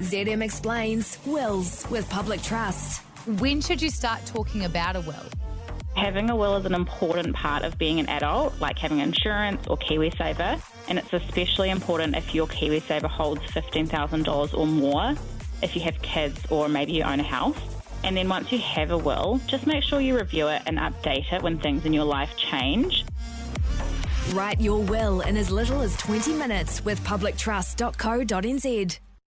ZM explains wills with public trust. When should you start talking about a will? Having a will is an important part of being an adult, like having insurance or KiwiSaver, and it's especially important if your KiwiSaver holds $15,000 or more, if you have kids or maybe you own a house. And then once you have a will, just make sure you review it and update it when things in your life change. Write your will in as little as 20 minutes with publictrust.co.nz.